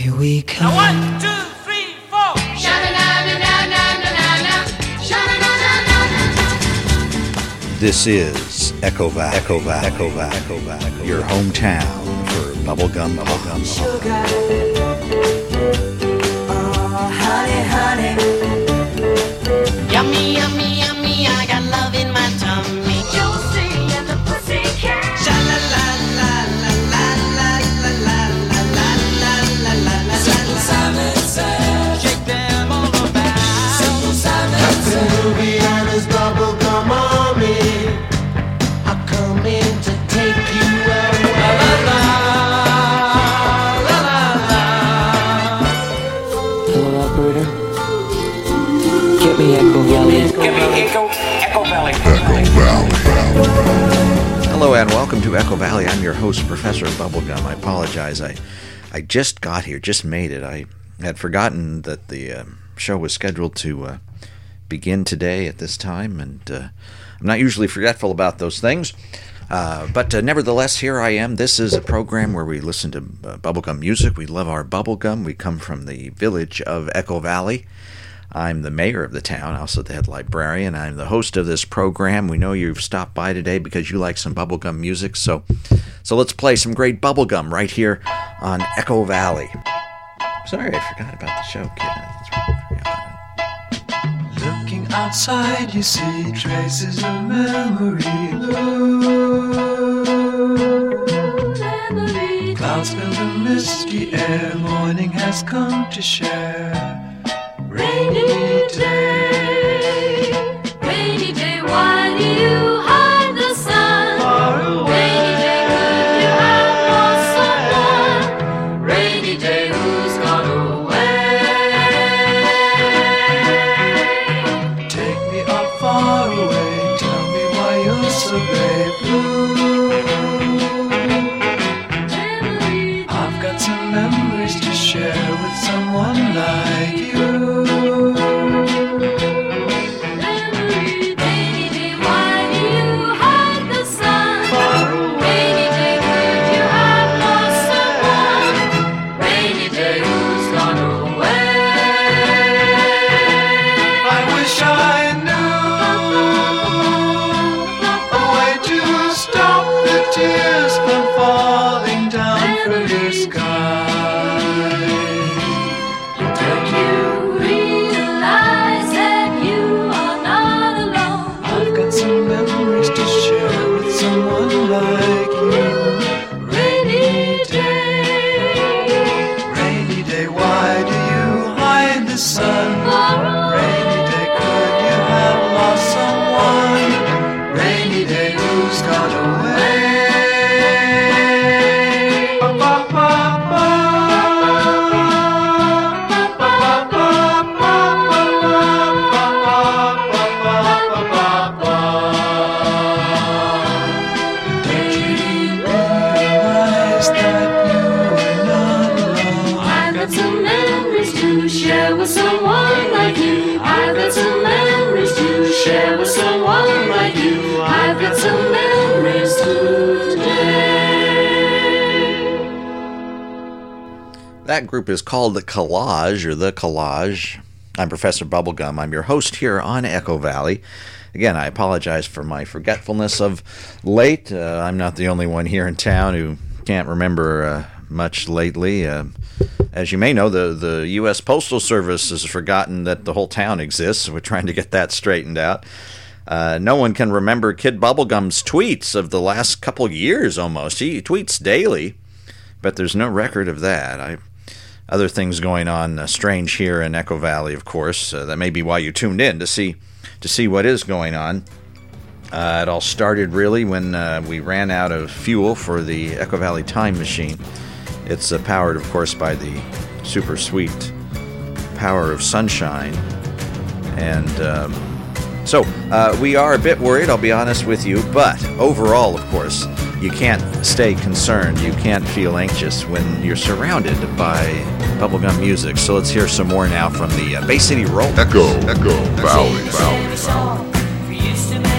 Here we come. Now one, two, three, four. This is Echo Valley, Echo Valley, Echo Valley, Echo Valley, your hometown for bubblegum, bubblegum, bubblegum. Get me Echo Valley. Hello and welcome to Echo Valley. I'm your host, Professor Bubblegum. I apologize. I, I just got here, just made it. I had forgotten that the uh, show was scheduled to uh, begin today at this time, and uh, I'm not usually forgetful about those things. Uh, but uh, nevertheless, here I am. This is a program where we listen to uh, bubblegum music. We love our bubblegum. We come from the village of Echo Valley. I'm the mayor of the town, also the head librarian. I'm the host of this program. We know you've stopped by today because you like some bubblegum music, so so let's play some great bubblegum right here on Echo Valley. Sorry, I forgot about the show, kid. Looking outside, you see traces of memory. Clouds fill the misty air, morning has come to share. Rainy day. That group is called the Collage or the Collage. I'm Professor Bubblegum. I'm your host here on Echo Valley. Again, I apologize for my forgetfulness of late. Uh, I'm not the only one here in town who can't remember uh, much lately. Uh, as you may know, the, the U.S. Postal Service has forgotten that the whole town exists. We're trying to get that straightened out. Uh, no one can remember Kid Bubblegum's tweets of the last couple years almost. He tweets daily, but there's no record of that. I other things going on uh, strange here in Echo Valley, of course. Uh, that may be why you tuned in to see to see what is going on. Uh, it all started really when uh, we ran out of fuel for the Echo Valley time machine. It's uh, powered, of course, by the super sweet power of sunshine, and um, so uh, we are a bit worried. I'll be honest with you, but overall, of course, you can't stay concerned. You can't feel anxious when you're surrounded by bubblegum music. So let's hear some more now from the uh, Bay City Roll. Echo, Echo, Valley, Valley, Valley.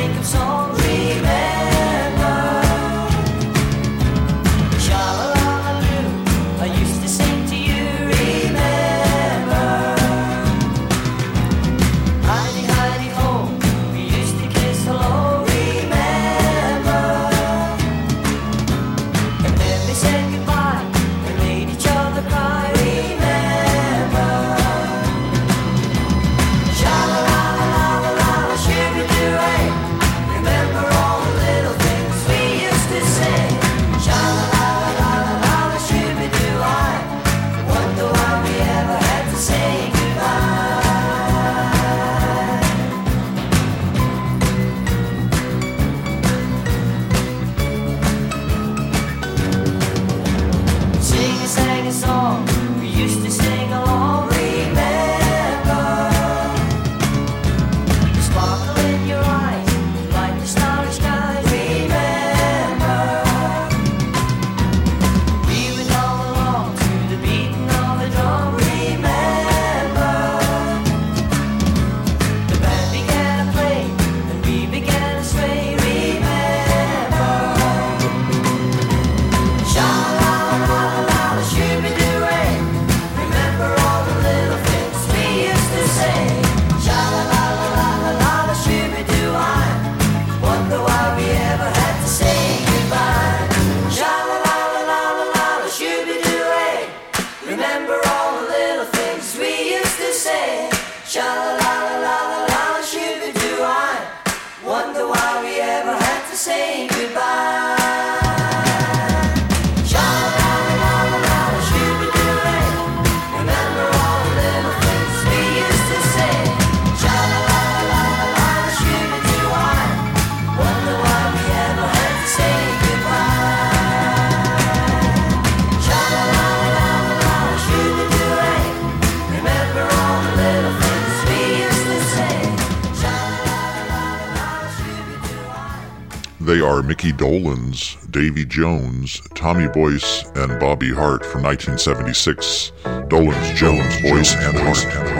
Are Mickey Dolenz, Davy Jones, Tommy Boyce, and Bobby Hart from 1976. Dolenz, Jones, Boyce, and Hart.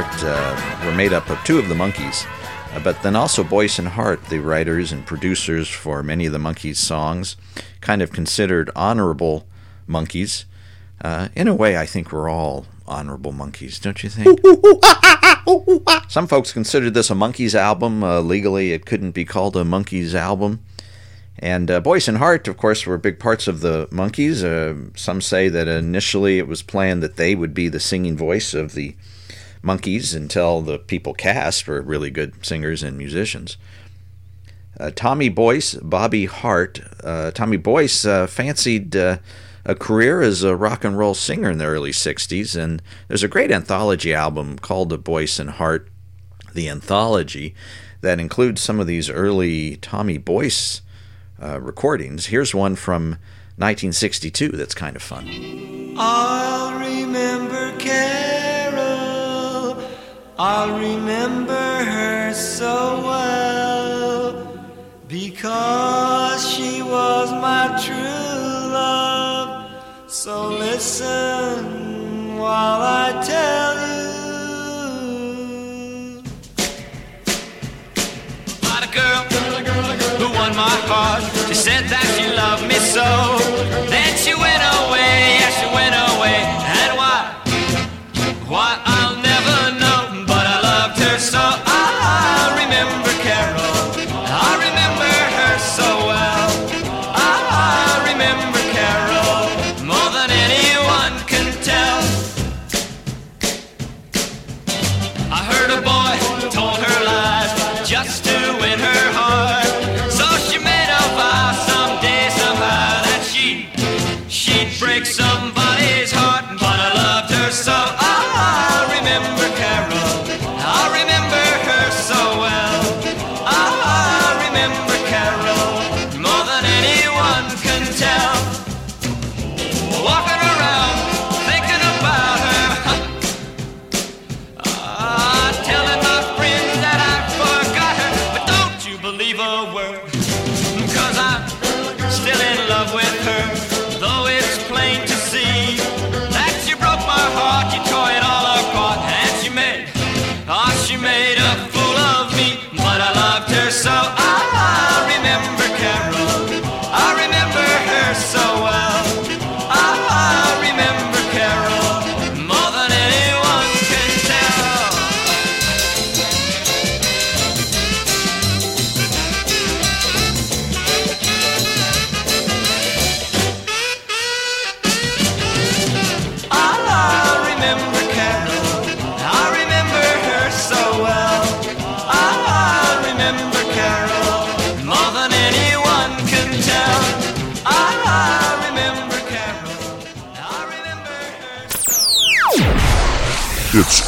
Hart uh, were made up of two of the Monkees, uh, but then also Boyce and Hart, the writers and producers for many of the Monkees' songs, kind of considered honorable Monkees. Uh, in a way, I think we're all honorable Monkees, don't you think? Some folks considered this a Monkees album. Uh, legally, it couldn't be called a Monkees album. And uh, Boyce and Hart, of course, were big parts of the Monkees. Uh, some say that initially it was planned that they would be the singing voice of the Monkees until the people cast were really good singers and musicians. Uh, Tommy Boyce, Bobby Hart. Uh, Tommy Boyce uh, fancied uh, a career as a rock and roll singer in the early 60s, and there's a great anthology album called The Boyce and Hart, The Anthology, that includes some of these early Tommy Boyce uh, recordings. Here's one from 1962 that's kind of fun. I'll remember Carol. I'll remember her so well because she was my true love. So listen while I tell you. About a girl who won my heart. She said that she loved me so. Then she went away, yeah, she went away. And why? Why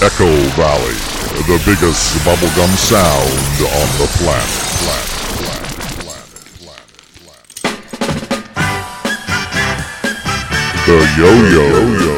Echo Valley, the biggest bubblegum sound on the planet. planet. The yo-yo.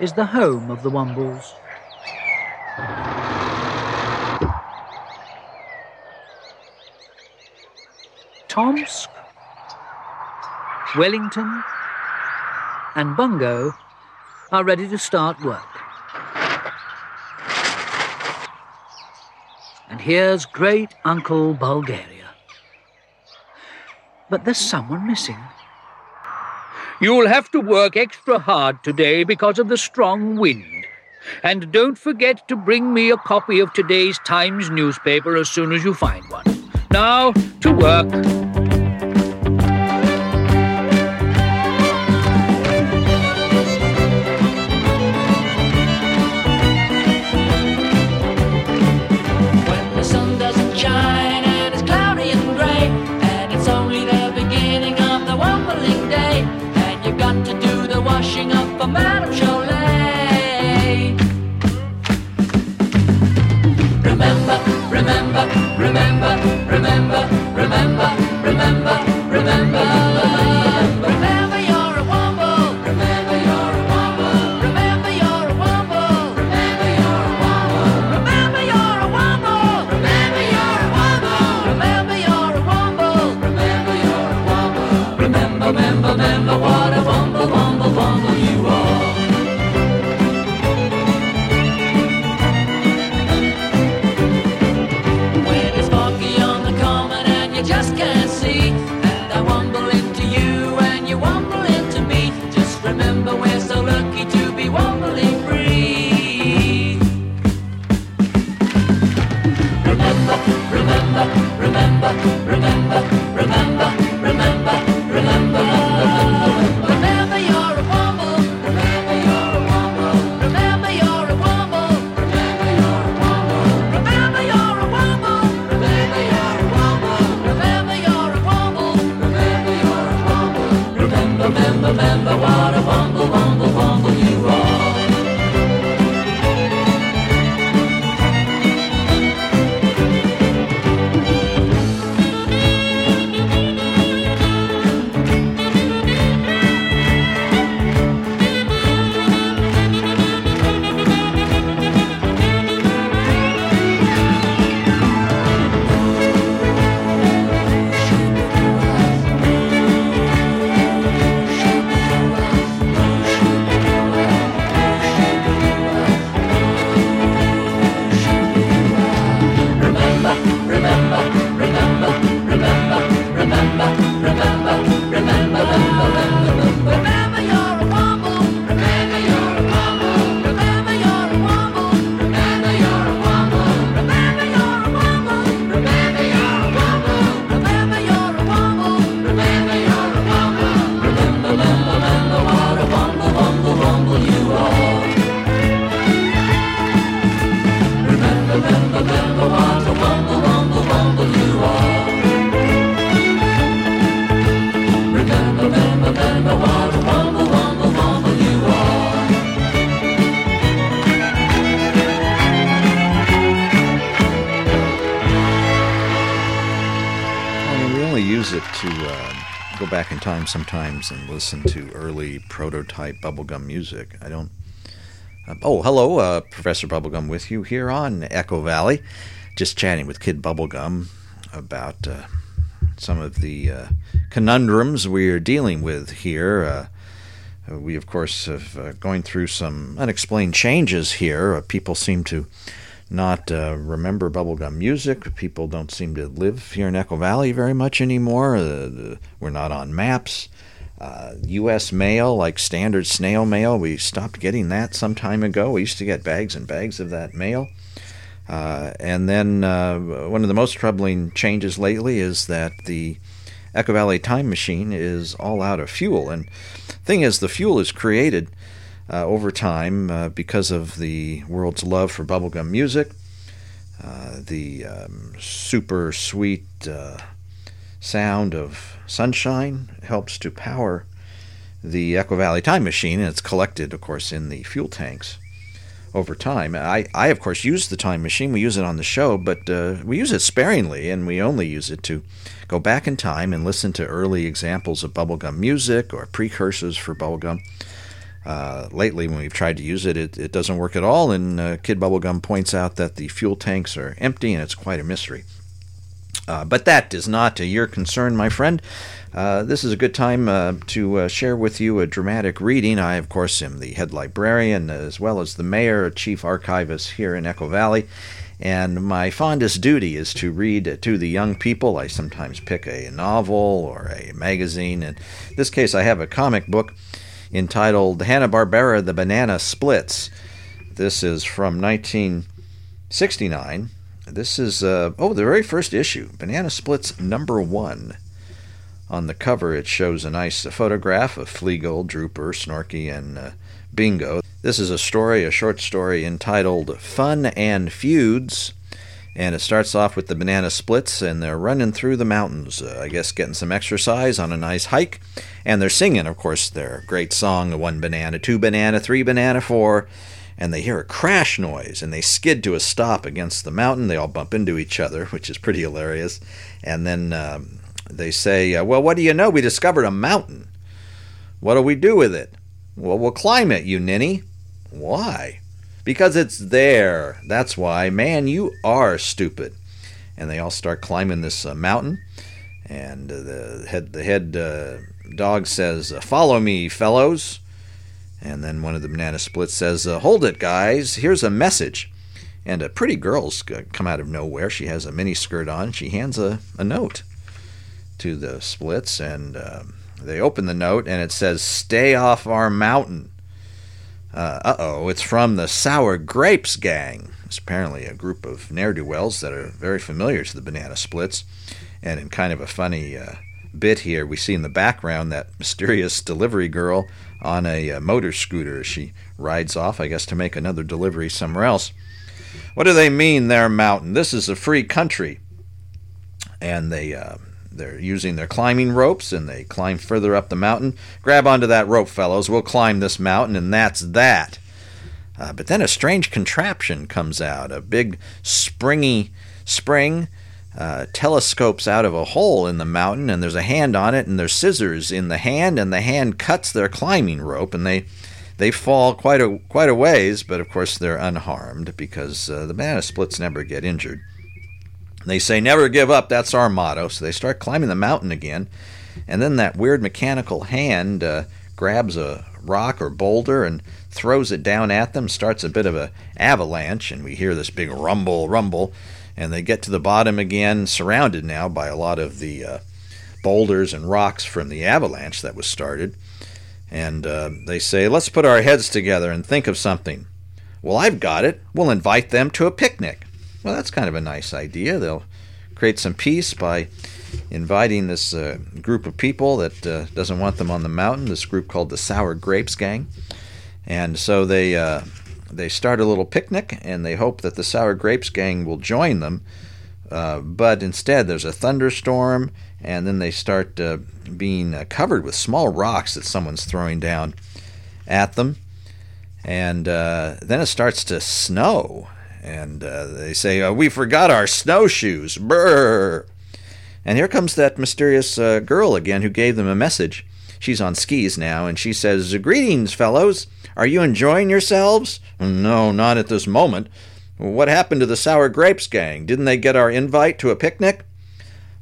Is the home of the Wombles. Tomsk, Wellington, and Bungo are ready to start work. And here's great Uncle Bulgaria. But there's someone missing. You'll have to work extra hard today because of the strong wind. And don't forget to bring me a copy of today's Times newspaper as soon as you find one. Now, to work. Remember, remember, remember, remember, remember, go back in time sometimes and listen to early prototype bubblegum music. I don't. Uh, oh, hello, uh, Professor Bubblegum with you here on Echo Valley. Just chatting with Kid Bubblegum about uh, some of the uh, conundrums we are dealing with here. Uh, we, of course, have uh, going through some unexplained changes here. People seem to not uh, remember bubblegum music. People don't seem to live here in Echo Valley very much anymore. Uh, we're not on maps. Uh, U.S. mail, like standard snail mail, we stopped getting that some time ago. We used to get bags and bags of that mail. Uh, and then uh, one of the most troubling changes lately is that the Echo Valley time machine is all out of fuel. And thing is, the fuel is created uh, over time uh, because of the world's love for bubblegum music, uh, the um, super sweet uh, sound of sunshine helps to power the Echo Valley time machine, and it's collected, of course, in the fuel tanks over time. I, I of course, use the time machine. We use it on the show, but uh, we use it sparingly, and we only use it to go back in time and listen to early examples of bubblegum music or precursors for bubblegum. Uh, lately, when we've tried to use it, it, it doesn't work at all, and uh, Kid Bubblegum points out that the fuel tanks are empty, and it's quite a mystery. Uh, but that is not your concern, my friend. Uh, this is a good time uh, to share with you a dramatic reading. I, of course, am the head librarian as well as the mayor, chief archivist here in Echo Valley. And my fondest duty is to read to the young people. I sometimes pick a novel or a magazine. In this case, I have a comic book entitled Hanna-Barbera The Banana Splits. This is from 1969. This is, uh, oh, the very first issue, Banana Splits number one. On the cover, it shows a nice photograph of Fleagle, Drooper, Snorky, and uh, Bingo. This is a story, a short story entitled Fun and Feuds. And it starts off with the banana splits, and they're running through the mountains, uh, I guess getting some exercise on a nice hike. And they're singing, of course, their great song one banana, two banana, three banana, four. And they hear a crash noise, and they skid to a stop against the mountain. They all bump into each other, which is pretty hilarious. And then um, they say, uh, Well, what do you know? We discovered a mountain. What do we do with it? Well, we'll climb it, you ninny. Why? Because it's there. That's why. Man, you are stupid. And they all start climbing this uh, mountain. And uh, the head, the head uh, dog says, Follow me, fellows. And then one of the banana splits says, uh, Hold it, guys. Here's a message. And a pretty girl's uh, come out of nowhere. She has a mini skirt on. She hands a, a note to the splits. And they open the note, and it says, Stay off our mountain. Uh oh, it's from the Sour Grapes Gang. It's apparently a group of ne'er do wells that are very familiar to the Banana Splits. And in kind of a funny uh, bit here, we see in the background that mysterious delivery girl on a uh, motor scooter. As she rides off, I guess, to make another delivery somewhere else. What do they mean, their mountain? This is a free country. And they. Uh, they're using their climbing ropes and they climb further up the mountain. Grab onto that rope, fellows. We'll climb this mountain, and that's that. Uh, but then a strange contraption comes out a big springy spring. Uh, telescopes out of a hole in the mountain, and there's a hand on it, and there's scissors in the hand, and the hand cuts their climbing rope, and they they fall quite a quite a ways, but of course they're unharmed because uh, the banana splits never get injured. They say, never give up, that's our motto. So they start climbing the mountain again. And then that weird mechanical hand uh, grabs a rock or boulder and throws it down at them, starts a bit of a avalanche, and we hear this big rumble, rumble. And they get to the bottom again, surrounded now by a lot of the uh, boulders and rocks from the avalanche that was started. And uh, they say, let's put our heads together and think of something. Well, I've got it. We'll invite them to a picnic. Well, that's kind of a nice idea. They'll create some peace by inviting this uh, group of people that uh, doesn't want them on the mountain. This group called the Sour Grapes Gang, and so they uh, they start a little picnic, and they hope that the Sour Grapes Gang will join them. Uh, but instead, there's a thunderstorm, and then they start uh, being uh, covered with small rocks that someone's throwing down at them, and then it starts to snow and uh, they say, uh, We forgot our snowshoes. Brr. And here comes that mysterious uh, girl again who gave them a message. She's on skis now, and she says, Greetings, fellows. Are you enjoying yourselves? No, not at this moment. What happened to the Sour Grapes gang? Didn't they get our invite to a picnic?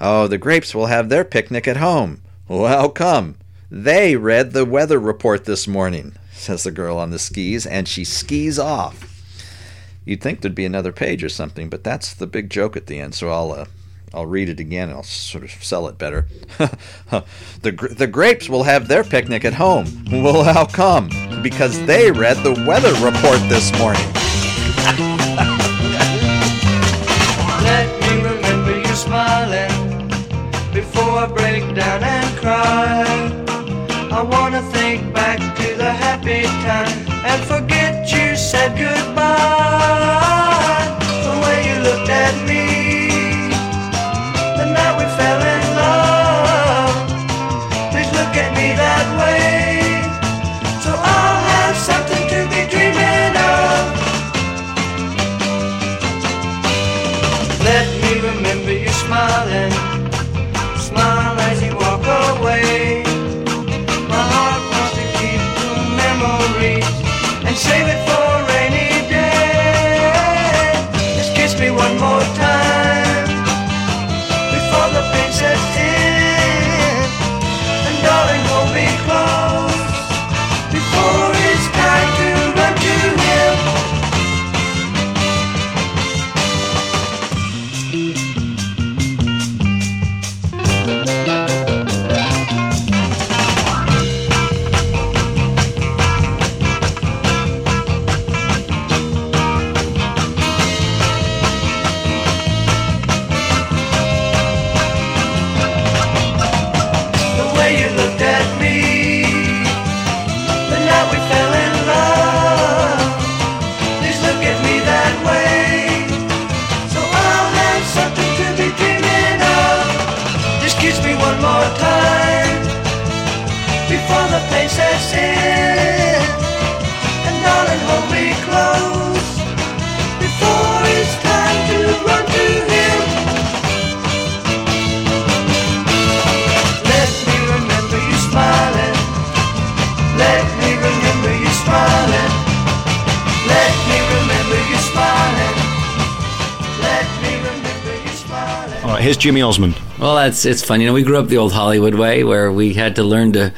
Oh, the grapes will have their picnic at home. Well, come. They read the weather report this morning, says the girl on the skis, and she skis off. You'd think there'd be another page or something, but that's the big joke at the end. So I'll uh, I'll read it again. I'll sort of sell it better. the the grapes will have their picnic at home. Well, how come? Because they read the weather report this morning. Let me remember you smiling before I break down and cry. I wanna think back to the happy time All right, here's Jimmy Osmond. Well, that's it's fun. You know, we grew up the old Hollywood way, where we had to learn to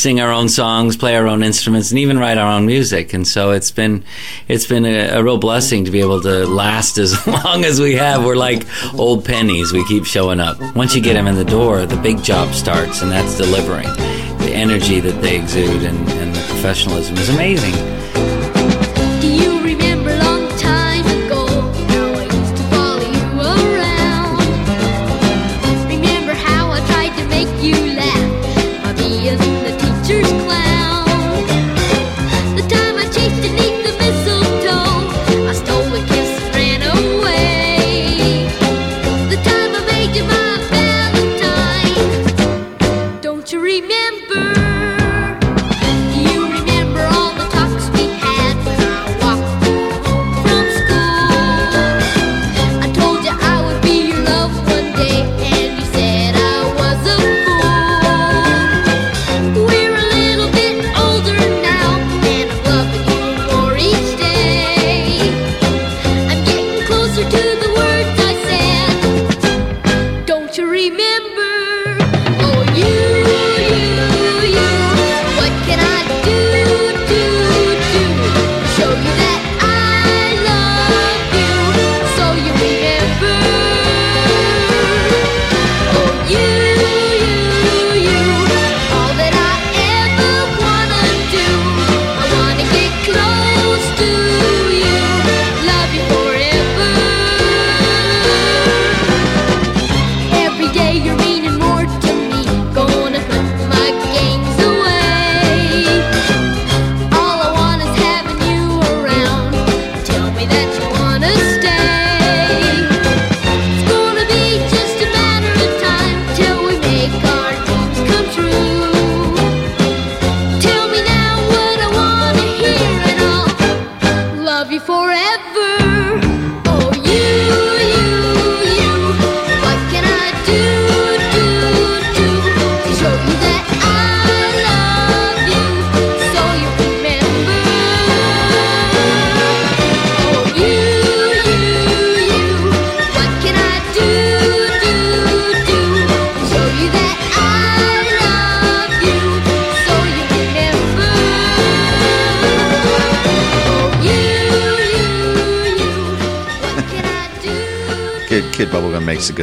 sing our own songs, play our own instruments, and even write our own music. And so it's been it's been a, a real blessing to be able to last as long as we have. We're like old pennies. We keep showing up. Once you get them in the door, the big job starts, and that's delivering. The energy that they exude and, and the professionalism is amazing.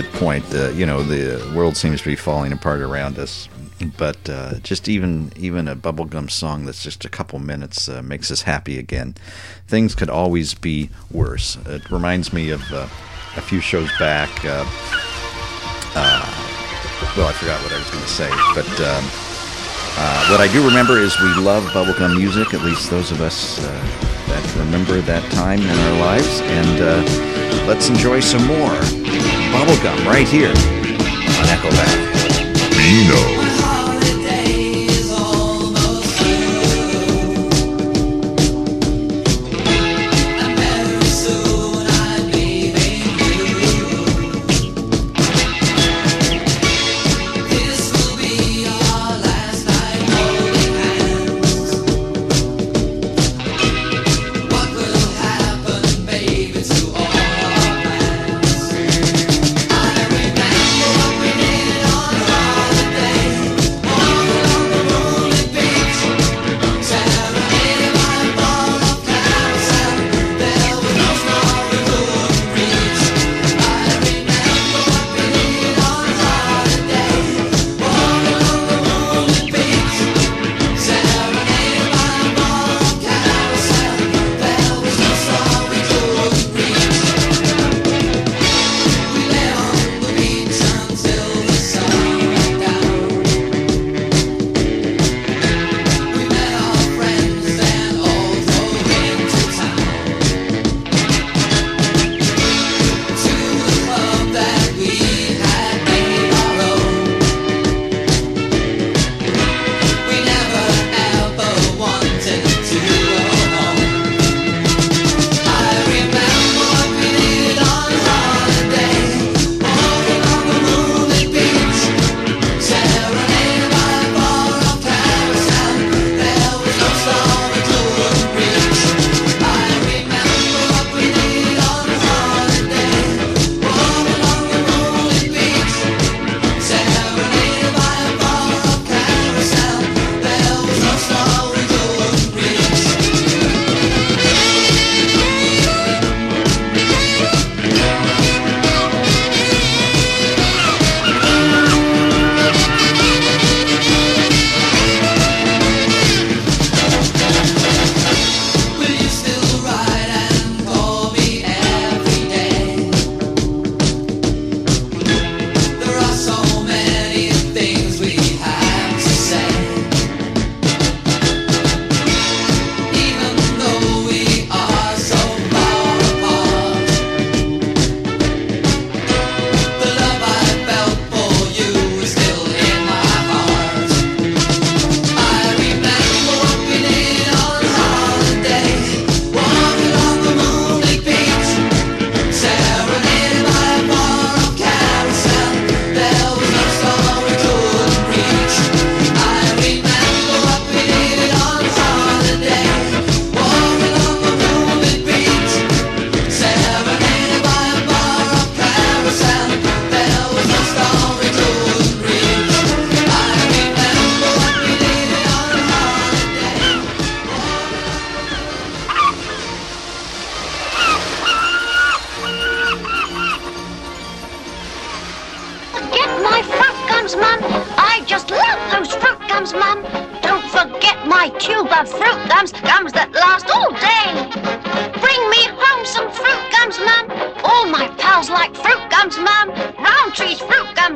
Good point. Uh, you know, the world seems to be falling apart around us, but uh, just even even a bubblegum song that's just a couple minutes uh, makes us happy again. Things could always be worse. It reminds me of uh, a few shows back. Uh, uh, well, I forgot what I was going to say, but um, uh, what I do remember is we love bubblegum music. At least those of us that remember that time in our lives, and let's enjoy some more bubblegum right here on Echo Valley. Beano.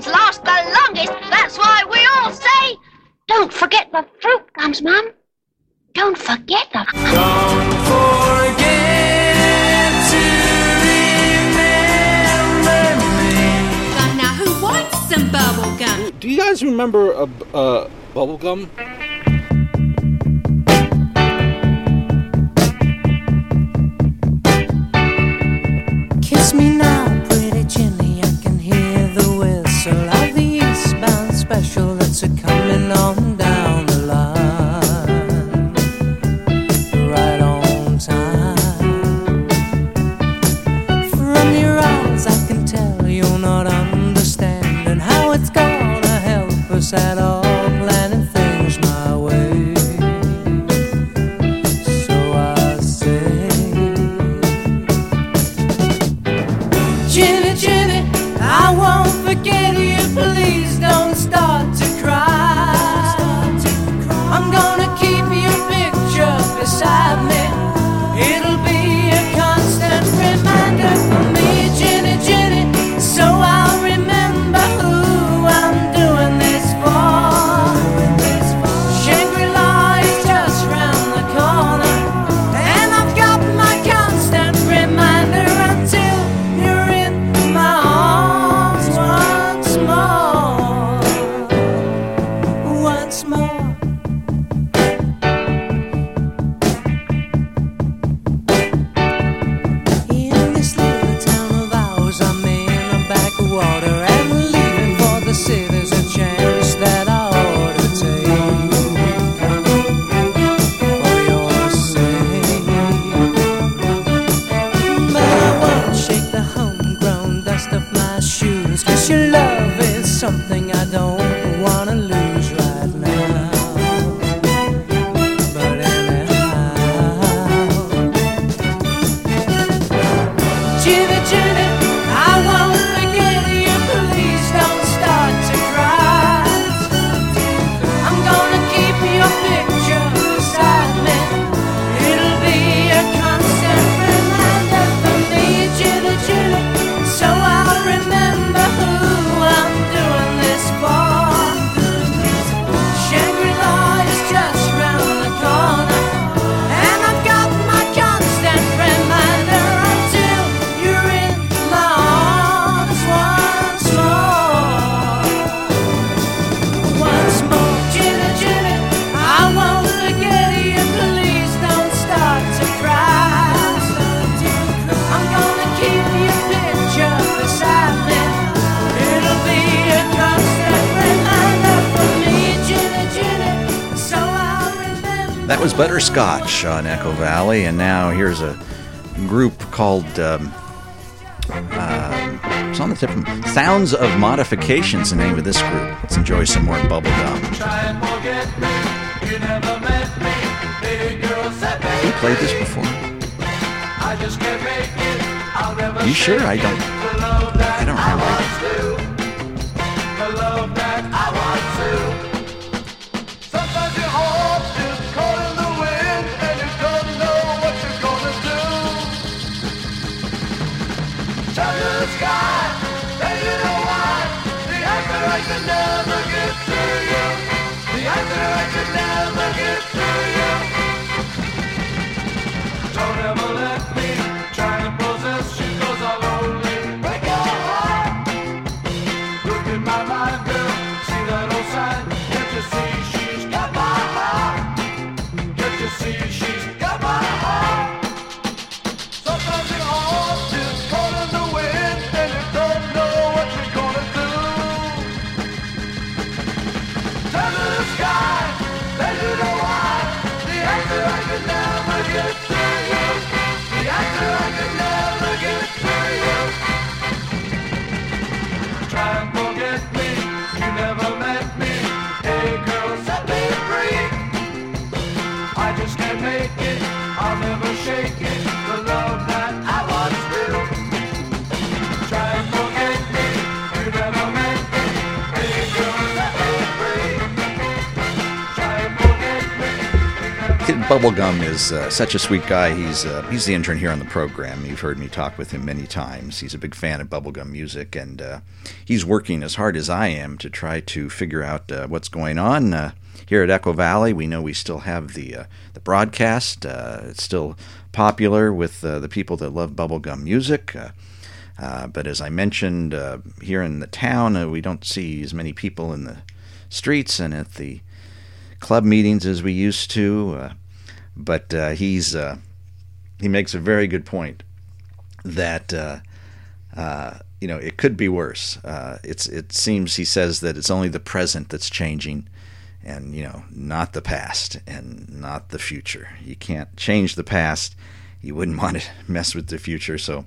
gums last the longest. That's why we all say, don't forget the fruit gums, Mum. Don't forget the. Don't forget to remember me. God, now who wants some bubble gum? Do you guys remember a uh, bubble gum? Kiss me now. Waukesha and Echo Valley, and now here's a group called. Um, uh, it's on the tip of. Sounds of Modifications, the name of this group. Let's enjoy some more bubblegum. Try You played this before? You sure? I don't. I don't remember. The blue sky. And you know why? The answer I could never get to you. The answer I could never get to you. Don't ever let me. Bubblegum is uh, such a sweet guy. He's uh, he's the intern here on the program. You've heard me talk with him many times. He's a big fan of bubblegum music, and uh, he's working as hard as I am to try to figure out uh, what's going on uh, here at Echo Valley. We know we still have the uh, the broadcast. It's still popular with the people that love bubblegum music. But as I mentioned, here in the town, we don't see as many people in the streets and at the club meetings as we used to. But uh, he's uh, he makes a very good point that uh, uh, you know it could be worse. Uh, it's it seems he says that it's only the present that's changing, and you know not the past and not the future. You can't change the past. You wouldn't want to mess with the future, so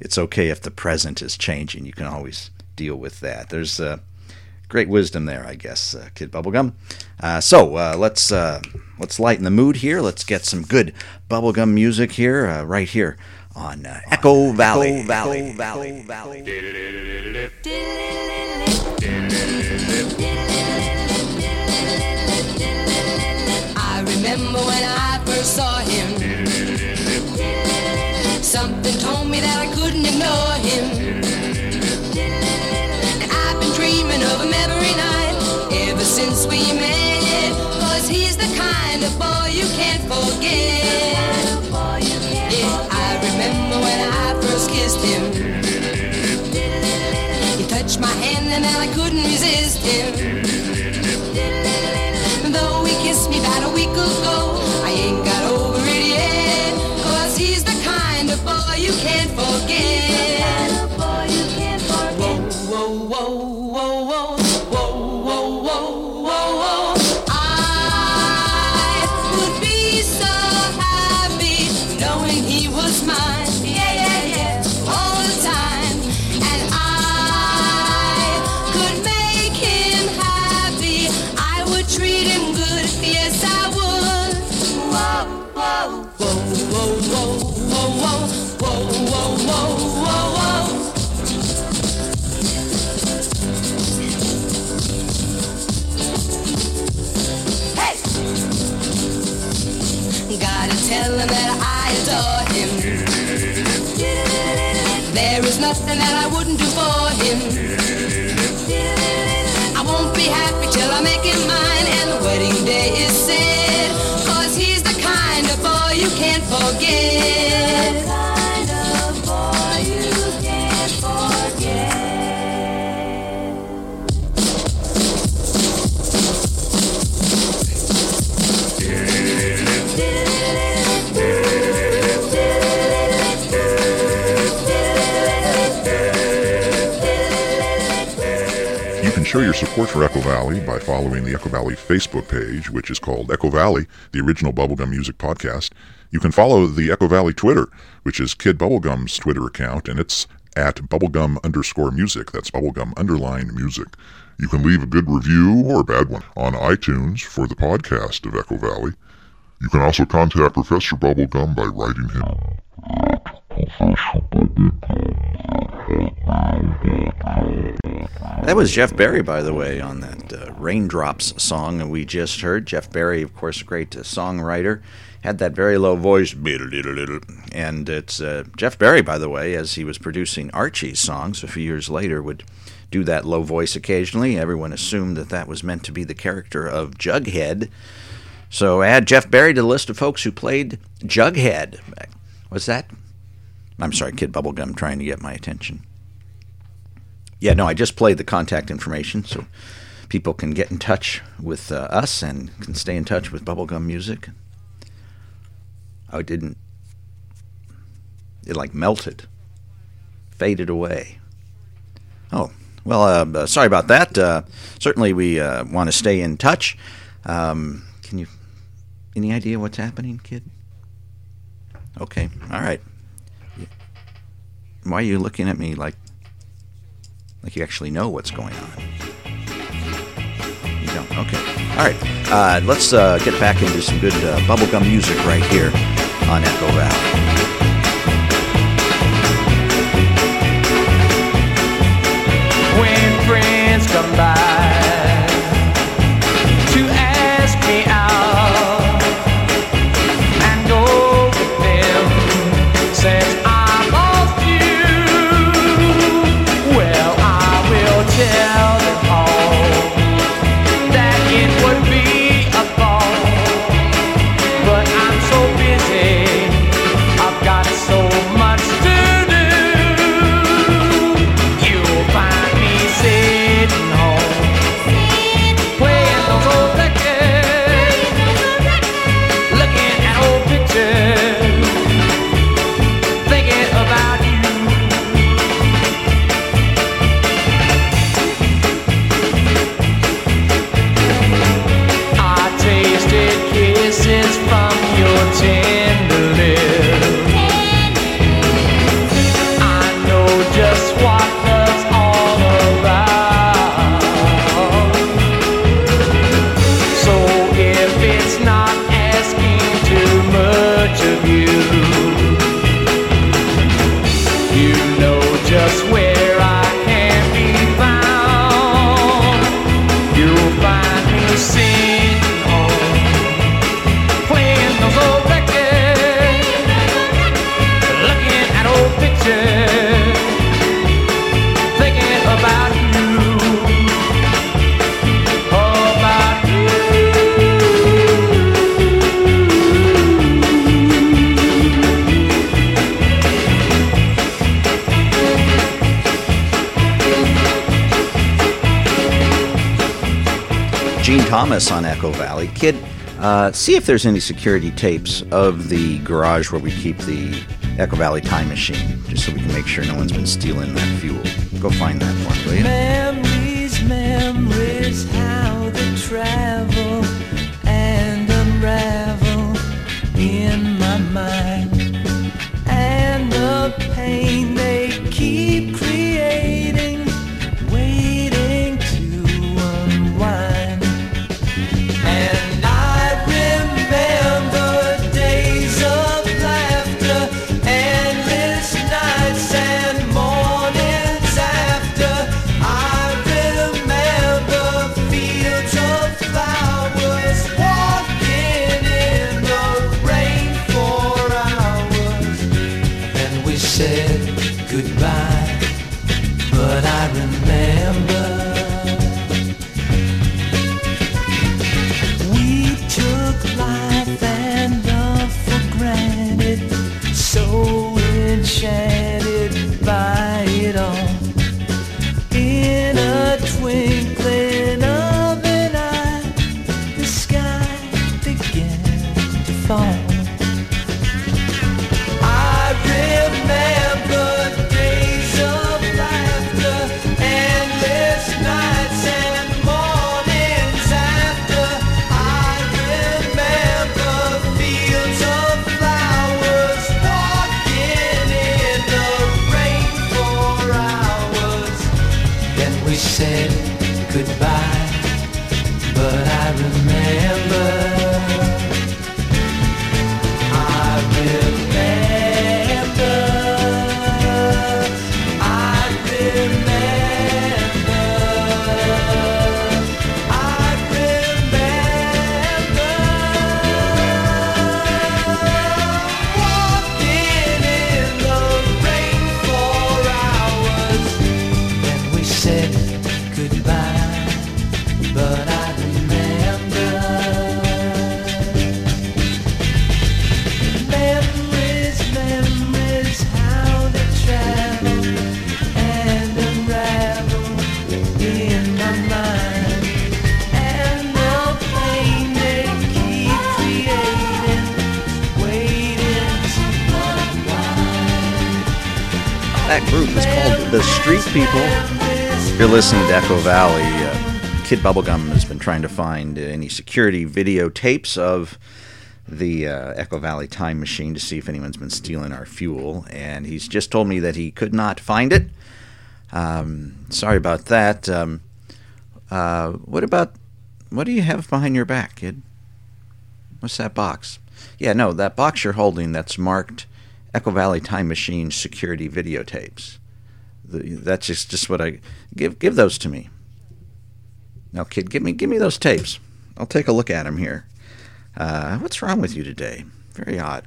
it's okay if the present is changing. You can always deal with that. There's uh, great wisdom there, I guess, uh, Kid Bubblegum. Uh, so uh, let's uh, let's lighten the mood here. Let's get some good bubblegum music here, uh, right here on uh, Echo Valley. Valley, Valley, Valley. I remember when I first saw him. Something told me that I couldn't ignore since we met. Cause he's the kind of boy you can't forget. Yeah, I remember when I first kissed him. He touched my hand and then I couldn't resist him. Though he kissed me about a week ago, I adore him. There is nothing that I wouldn't do for him. I won't be happy till I make him mine and the wedding day is set. Cause he's the kind of boy you can't forget. Show your support for Echo Valley by following the Echo Valley Facebook page, which is called Echo Valley, the original Bubblegum Music Podcast. You can follow the Echo Valley Twitter, which is Kid Bubblegum's Twitter account, and it's at bubblegum underscore music. That's bubblegum underline music. You can leave a good review or a bad one on iTunes for the podcast of Echo Valley. You can also contact Professor Bubblegum by writing him. That was Jeff Barry, by the way, on that uh, Raindrops song we just heard. Jeff Barry, of course, a great uh, songwriter, had that very low voice, and it's uh, Jeff Barry, by the way, as he was producing Archie's songs a few years later, would do that low voice occasionally. Everyone assumed that that was meant to be the character of Jughead. So add Jeff Barry to the list of folks who played Jughead. What's that? I'm sorry, Kid Bubblegum trying to get my attention. Yeah, no, I just played the contact information so people can get in touch with uh, us and can stay in touch with Bubblegum music. It didn't. It like melted, faded away. Oh, well, uh, uh, sorry about that. Uh, certainly, we uh, want to stay in touch. Um, can you. Any idea what's happening, kid? Okay, all right. Why are you looking at me like like you actually know what's going on? You don't. Okay. All right. Uh, let's uh, get back into some good uh, bubblegum music right here on Echo Valley. Thomas on Echo Valley. Kid, uh, see if there's any security tapes of the garage where we keep the Echo Valley time machine, just so we can make sure no one's been stealing that fuel. Go find that for me, will you? Memories, memories, how they travel listening to Echo Valley. Uh, Kid Bubblegum has been trying to find uh, any security videotapes of the uh, Echo Valley time machine to see if anyone's been stealing our fuel, and he's just told me that he could not find it. Um, sorry about that. Um, uh, what about what do you have behind your back, kid? What's that box? Yeah, no, that box you're holding that's marked Echo Valley Time Machine security videotapes. The, that's just, just what I give. Give those to me. Now, kid, give me give me those tapes. I'll take a look at them here. Uh, what's wrong with you today? Very odd.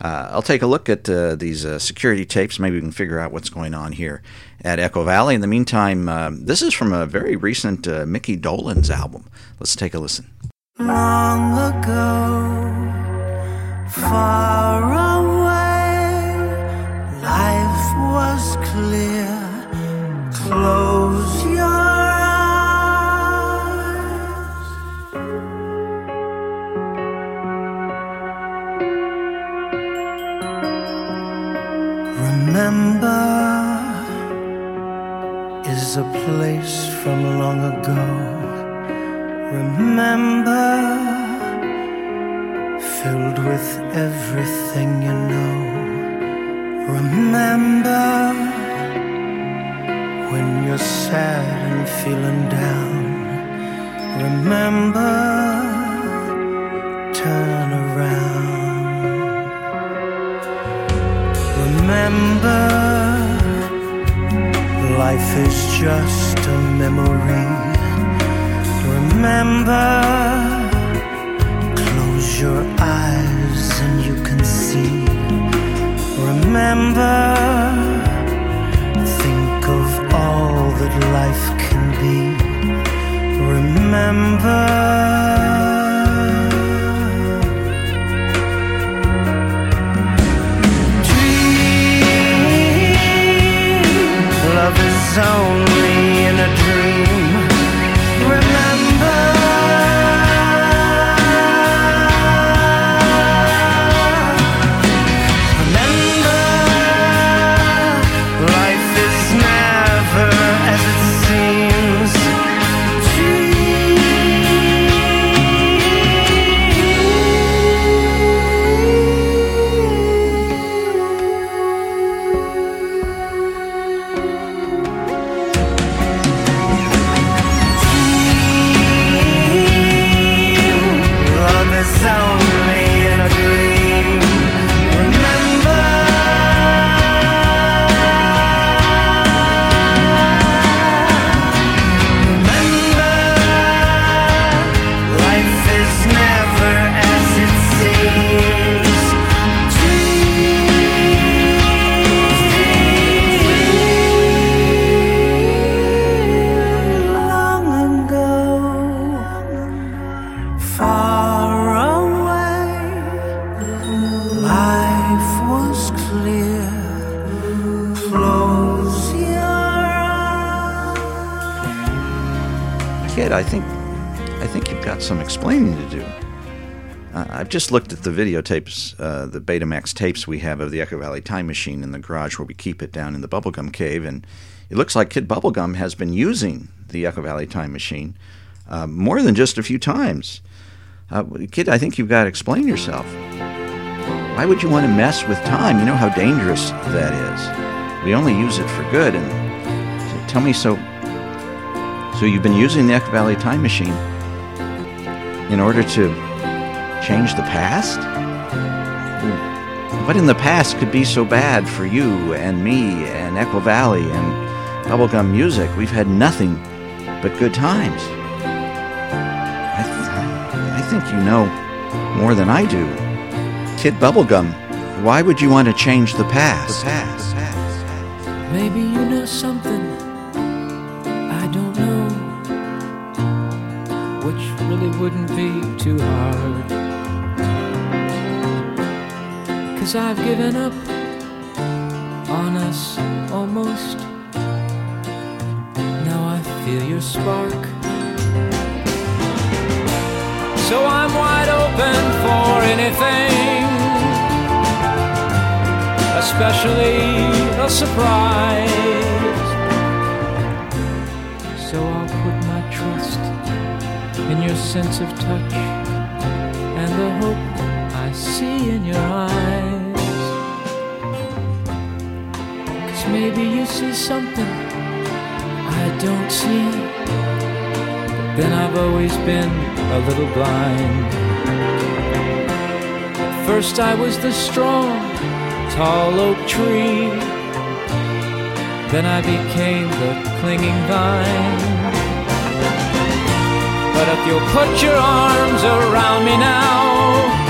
Uh, I'll take a look at uh, these uh, security tapes. Maybe we can figure out what's going on here at Echo Valley. In the meantime, um, this is from a very recent uh, Mickey Dolenz album. Let's take a listen. Long ago, far away, life was clear. Everything you know. Remember, when you're sad and feeling down. Remember, turn around. Remember, life is just a memory. Remember, close your eyes and you can see. Remember, that life can be. Remember. Love is only in a dream. Just looked at the videotapes, uh, the Betamax tapes we have of the Echo Valley Time Machine in the garage where we keep it down in the Bubblegum Cave, and it looks like Kid Bubblegum has been using the Echo Valley Time Machine uh, more than just a few times. Uh, kid, I think you've got to explain yourself. Why would you want to mess with time? You know how dangerous that is. We only use it for good, and so tell me so. So you've been using the Echo Valley Time Machine in order to change the past? What in the past could be so bad for you and me and Echo Valley and bubblegum music? We've had nothing but good times. I, th- I think you know more than I do. Kid Bubblegum, why would you want to change the past? The past. Maybe you know something I don't know, which really wouldn't be too hard. Cause I've given up on us almost. Now I feel your spark. So I'm wide open for anything especially a surprise. So I'll put my trust in your sense of touch and the hope I see in your eyes. Maybe you see something I don't see. But then I've always been a little blind. First I was the strong tall oak tree. Then I became the clinging vine. But if you'll put your arms around me now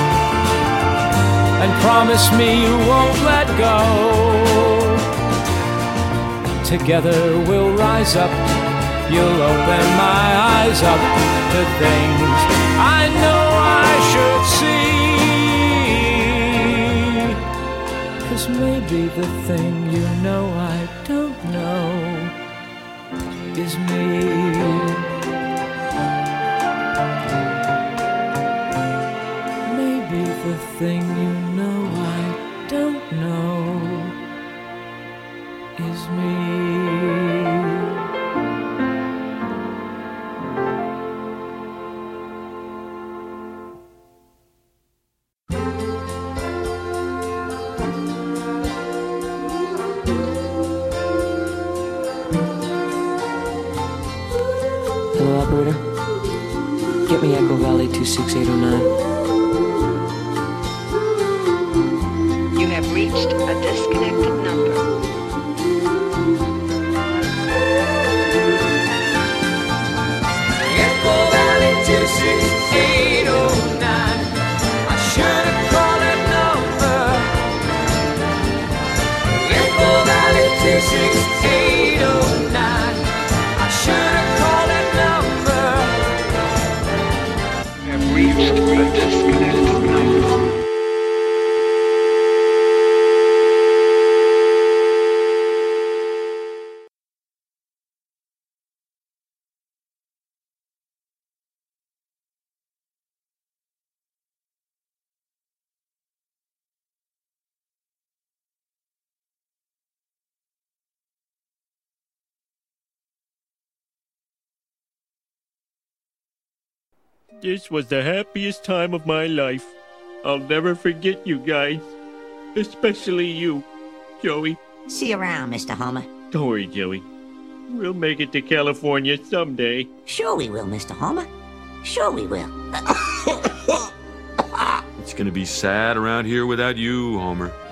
and promise me you won't let go, together we'll rise up. You'll open my eyes up to things I know I should see. Cause maybe the thing you know I don't know is me. Maybe the thing This was the happiest time of my life. I'll never forget you guys. Especially you, Joey. See you around, Mr. Homer. Don't worry, Joey. We'll make it to California someday. Sure we will, Mr. Homer. Sure we will. It's gonna be sad around here without you, Homer.